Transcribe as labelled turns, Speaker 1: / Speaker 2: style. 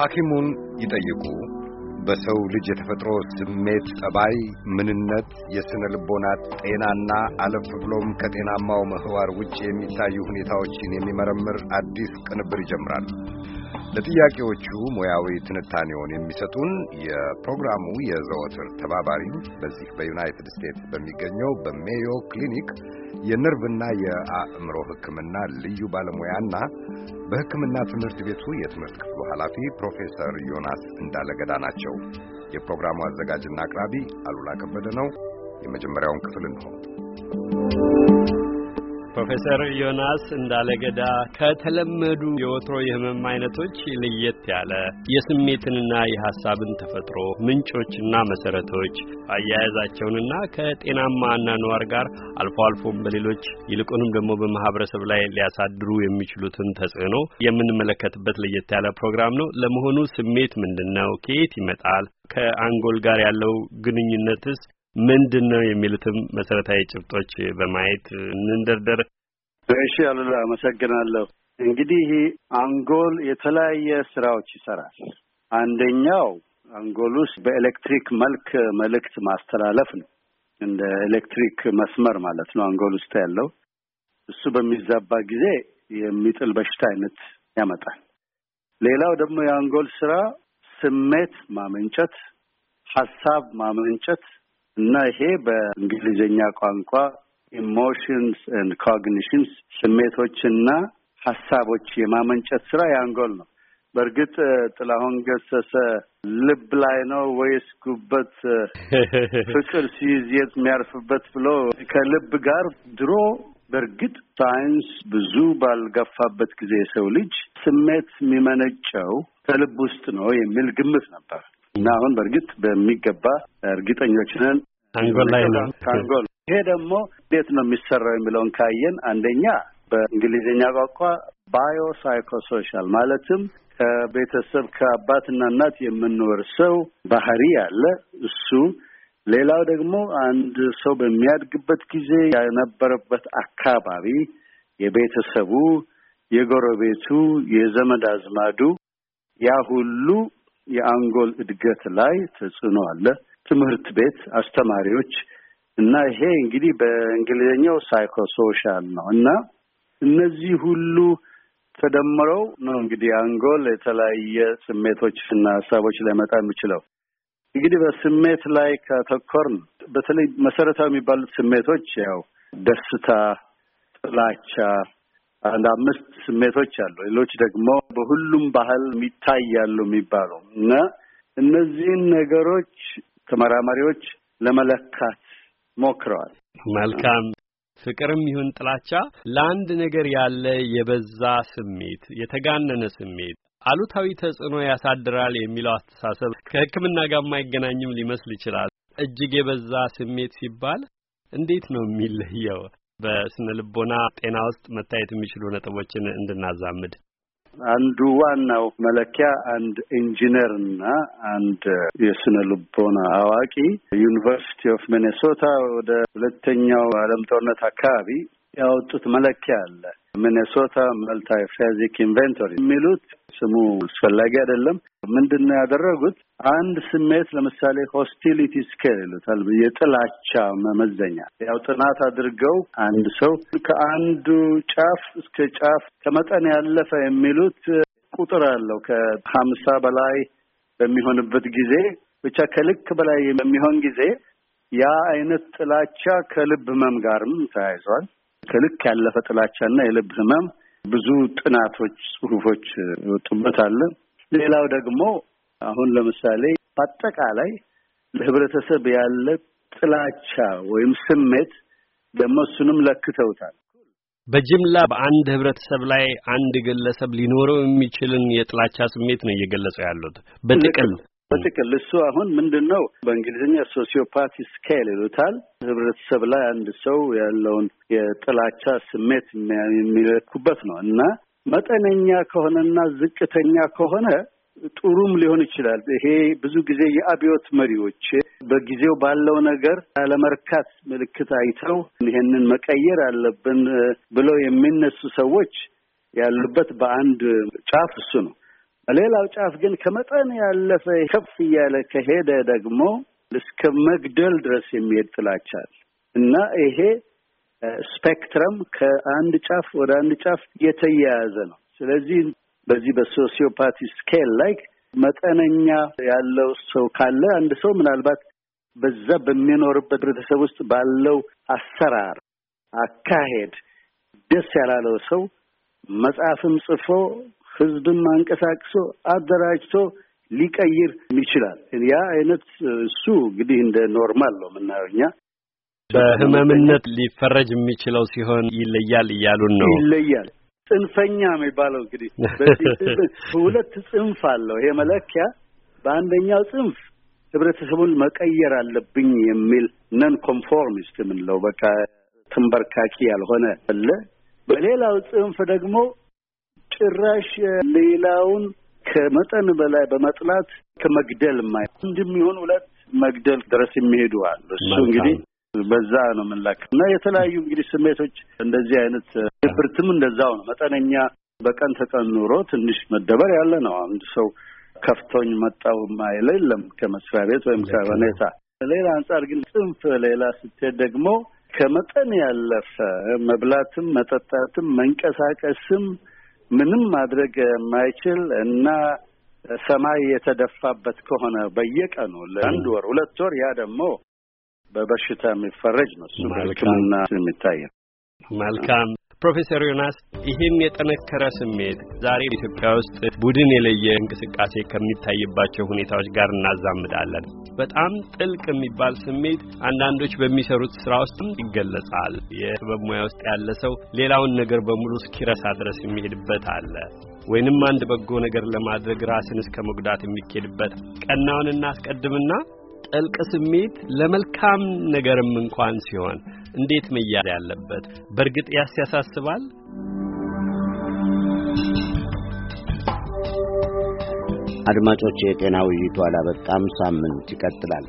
Speaker 1: ሐኪሙን ይጠይቁ በሰው ልጅ የተፈጥሮ ስሜት፣ ጠባይ፣ ምንነት፣ የስነ ልቦናት ጤናና አለፍ ብሎም ከጤናማው ምህዋር ውጭ የሚታዩ ሁኔታዎችን የሚመረምር አዲስ ቅንብር ይጀምራል። ለጥያቄዎቹ ሙያዊ ትንታኔውን የሚሰጡን የፕሮግራሙ የዘወትር ተባባሪ በዚህ በዩናይትድ ስቴትስ በሚገኘው በሜዮ ክሊኒክ የነርቭና የአእምሮ ሕክምና ልዩ ባለሙያና በሕክምና ትምህርት ቤቱ የትምህርት ክፍሉ ኃላፊ ፕሮፌሰር ዮናስ እንዳለገዳ ናቸው። የፕሮግራሙ አዘጋጅና አቅራቢ አሉላ ከበደ ነው። የመጀመሪያውን ክፍል እንሆ።
Speaker 2: ፕሮፌሰር ዮናስ እንዳለገዳ ከተለመዱ የወትሮ የህመም አይነቶች ለየት ያለ የስሜትንና የሐሳብን ተፈጥሮ ምንጮችና መሰረቶች አያያዛቸውንና ከጤናማ አኗኗር ጋር አልፎ አልፎም በሌሎች ይልቁንም ደግሞ በማህበረሰብ ላይ ሊያሳድሩ የሚችሉትን ተጽዕኖ የምንመለከትበት ለየት ያለ ፕሮግራም ነው። ለመሆኑ ስሜት ምንድን ነው? ከየት ይመጣል? ከአንጎል ጋር ያለው ግንኙነትስ ምንድን ነው የሚሉትም መሰረታዊ ጭብጦች በማየት እንንደርደር።
Speaker 3: እሺ አሉላ አመሰግናለሁ። እንግዲህ አንጎል የተለያየ ስራዎች ይሰራል። አንደኛው አንጎል ውስጥ በኤሌክትሪክ መልክ መልእክት ማስተላለፍ ነው። እንደ ኤሌክትሪክ መስመር ማለት ነው አንጎል ውስጥ ያለው። እሱ በሚዛባ ጊዜ የሚጥል በሽታ አይነት ያመጣል። ሌላው ደግሞ የአንጎል ስራ ስሜት ማመንጨት፣ ሀሳብ ማመንጨት እና ይሄ በእንግሊዝኛ ቋንቋ emotions and cognitions ስሜቶችና ሀሳቦች የማመንጨት ስራ የአንጎል ነው። በእርግጥ ጥላሁን ገሰሰ ልብ ላይ ነው ወይስ ጉበት ፍቅር ሲይዝ የት የሚያርፍበት ብሎ ከልብ ጋር ድሮ በእርግጥ ሳይንስ ብዙ ባልገፋበት ጊዜ የሰው ልጅ ስሜት የሚመነጨው ከልብ ውስጥ ነው የሚል ግምት ነበር እና አሁን በእርግጥ በሚገባ እርግጠኞች ነን።
Speaker 2: አንጎል ላይ ነው።
Speaker 3: ከአንጎል ይሄ ደግሞ እንዴት ነው የሚሰራው የሚለውን ካየን አንደኛ በእንግሊዝኛ ቋንቋ bio psychosocial ማለትም ከቤተሰብ ከአባትና እናት የምንወርሰው ባህሪ አለ እሱ ሌላው ደግሞ አንድ ሰው በሚያድግበት ጊዜ የነበረበት አካባቢ የቤተሰቡ፣ የጎረቤቱ፣ የዘመድ አዝማዱ ያ ሁሉ የአንጎል እድገት ላይ ተጽዕኖ አለ። ትምህርት ቤት፣ አስተማሪዎች እና ይሄ እንግዲህ በእንግሊዝኛው psychosocial ነው እና እነዚህ ሁሉ ተደምረው ነው እንግዲህ አንጎል የተለያየ ስሜቶች እና ሀሳቦች ሊያመጣ የሚችለው። እንግዲህ በስሜት ላይ ካተኮርን በተለይ መሰረታዊ የሚባሉት ስሜቶች ያው ደስታ፣ ጥላቻ አንድ አምስት ስሜቶች አሉ። ሌሎች ደግሞ በሁሉም ባህል ይታያሉ የሚባሉ እና እነዚህን ነገሮች ተመራማሪዎች ለመለካት ሞክረዋል።
Speaker 2: መልካም ፍቅርም ይሁን ጥላቻ ለአንድ ነገር ያለ የበዛ ስሜት፣ የተጋነነ ስሜት አሉታዊ ተጽዕኖ ያሳድራል የሚለው አስተሳሰብ ከሕክምና ጋር የማይገናኝም ሊመስል ይችላል። እጅግ የበዛ ስሜት ሲባል እንዴት ነው የሚለየው? በስነ ልቦና ጤና ውስጥ መታየት የሚችሉ ነጥቦችን እንድናዛምድ
Speaker 3: አንዱ ዋናው መለኪያ አንድ ኢንጂነር እና አንድ የስነ ልቦና አዋቂ University of Minnesota ወደ ሁለተኛው ዓለም ጦርነት አካባቢ ያወጡት መለኪያ አለ። Minnesota Multiphasic Inventory የሚሉት ስሙ አስፈላጊ አይደለም። ምንድን ነው ያደረጉት? አንድ ስሜት ለምሳሌ hostility scale ይሉታል፣ የጥላቻ መመዘኛ። ያው ጥናት አድርገው አንድ ሰው ከአንዱ ጫፍ እስከ ጫፍ ከመጠን ያለፈ የሚሉት ቁጥር አለው። ከሀምሳ በላይ በሚሆንበት ጊዜ ብቻ ከልክ በላይ በሚሆን ጊዜ ያ አይነት ጥላቻ ከልብ ህመም ጋርም ተያይዟል። ከልክ ያለፈ ጥላቻና የልብ ህመም ብዙ ጥናቶች፣ ጽሁፎች ይወጡበት አለ። ሌላው ደግሞ አሁን ለምሳሌ በአጠቃላይ ለህብረተሰብ ያለ ጥላቻ ወይም ስሜት ደግሞ እሱንም ለክተውታል።
Speaker 2: በጅምላ በአንድ ህብረተሰብ ላይ አንድ ግለሰብ ሊኖረው የሚችልን የጥላቻ ስሜት ነው እየገለጹ ያሉት በጥቅል
Speaker 3: በጥቅል እሱ አሁን ምንድን ነው በእንግሊዝኛ sociopathy scale ይሉታል። ህብረተሰብ ላይ አንድ ሰው ያለውን የጥላቻ ስሜት የሚለኩበት ነው እና መጠነኛ ከሆነና ዝቅተኛ ከሆነ ጥሩም ሊሆን ይችላል። ይሄ ብዙ ጊዜ የአብዮት መሪዎች በጊዜው ባለው ነገር አለመርካት ምልክት አይተው ይሄንን መቀየር አለብን ብለው የሚነሱ ሰዎች ያሉበት በአንድ ጫፍ እሱ ነው። በሌላው ጫፍ ግን ከመጠን ያለፈ ከፍ እያለ ከሄደ ደግሞ እስከ መግደል ድረስ የሚሄድ ጥላቻል እና ይሄ ስፔክትረም ከአንድ ጫፍ ወደ አንድ ጫፍ የተያያዘ ነው። ስለዚህ በዚህ በ sociopathy scale ላይ መጠነኛ ያለው ሰው ካለ አንድ ሰው ምናልባት በዛ በሚኖርበት ህብረተሰብ ውስጥ ባለው አሰራር፣ አካሄድ ደስ ያላለው ሰው መጽሐፍም ጽፎ ህዝብም አንቀሳቅሶ አደራጅቶ ሊቀይር ይችላል። ያ አይነት እሱ እንግዲህ እንደ normal ነው የምናየው እኛ።
Speaker 2: በህመምነት ሊፈረጅ የሚችለው ሲሆን ይለያል እያሉን ነው።
Speaker 3: ይለያል። ጽንፈኛ የሚባለው እንግዲህ ሁለት ጽንፍ አለው ይሄ መለኪያ። በአንደኛው ጽንፍ ህብረተሰቡን መቀየር አለብኝ የሚል non conformist የምንለው በቃ ተንበርካኪ ያልሆነ አለ። በሌላው ጽንፍ ደግሞ ጭራሽ ሌላውን ከመጠን በላይ በመጥላት ከመግደል አንድም ይሁን ሁለት መግደል ድረስ የሚሄዱ አሉ። እሱ እንግዲህ በዛ ነው የምንለካ እና የተለያዩ እንግዲህ ስሜቶች እንደዚህ አይነት ድብርትም እንደዛው ነው። መጠነኛ በቀን ተቀን ኑሮ ትንሽ መደበር ያለ ነው። አንድ ሰው ከፍቶኝ መጣው ማይለ የለም ከመስሪያ ቤት ወይም ከሁኔታ። ሌላ አንጻር ግን ጽንፍ ሌላ ስትሄድ ደግሞ ከመጠን ያለፈ መብላትም መጠጣትም መንቀሳቀስም ምንም ማድረግ የማይችል እና ሰማይ የተደፋበት ከሆነ በየቀኑ ለአንድ ወር ሁለት ወር ያ ደግሞ በበሽታ የሚፈረጅ ነው። እሱ በሕክምና የሚታይ
Speaker 2: መልካም ፕሮፌሰር ዮናስ ይህን የጠነከረ ስሜት ዛሬ ኢትዮጵያ ውስጥ ቡድን የለየ እንቅስቃሴ ከሚታይባቸው ሁኔታዎች ጋር እናዛምዳለን። በጣም ጥልቅ የሚባል ስሜት አንዳንዶች በሚሰሩት ስራ ውስጥም ይገለጻል። የጥበብ ሙያ ውስጥ ያለ ሰው ሌላውን ነገር በሙሉ እስኪረሳ ድረስ የሚሄድበት አለ። ወይንም አንድ በጎ ነገር ለማድረግ ራስን እስከ መጉዳት የሚኬድበት ቀናውን እናስቀድምና ጥልቅ ስሜት ለመልካም ነገርም እንኳን ሲሆን እንዴት መያዝ ያለበት በእርግጥ ያስ ያሳስባል።
Speaker 4: አድማጮች፣ የጤና ውይይቱ አላበቃም። ሳምንት ይቀጥላል።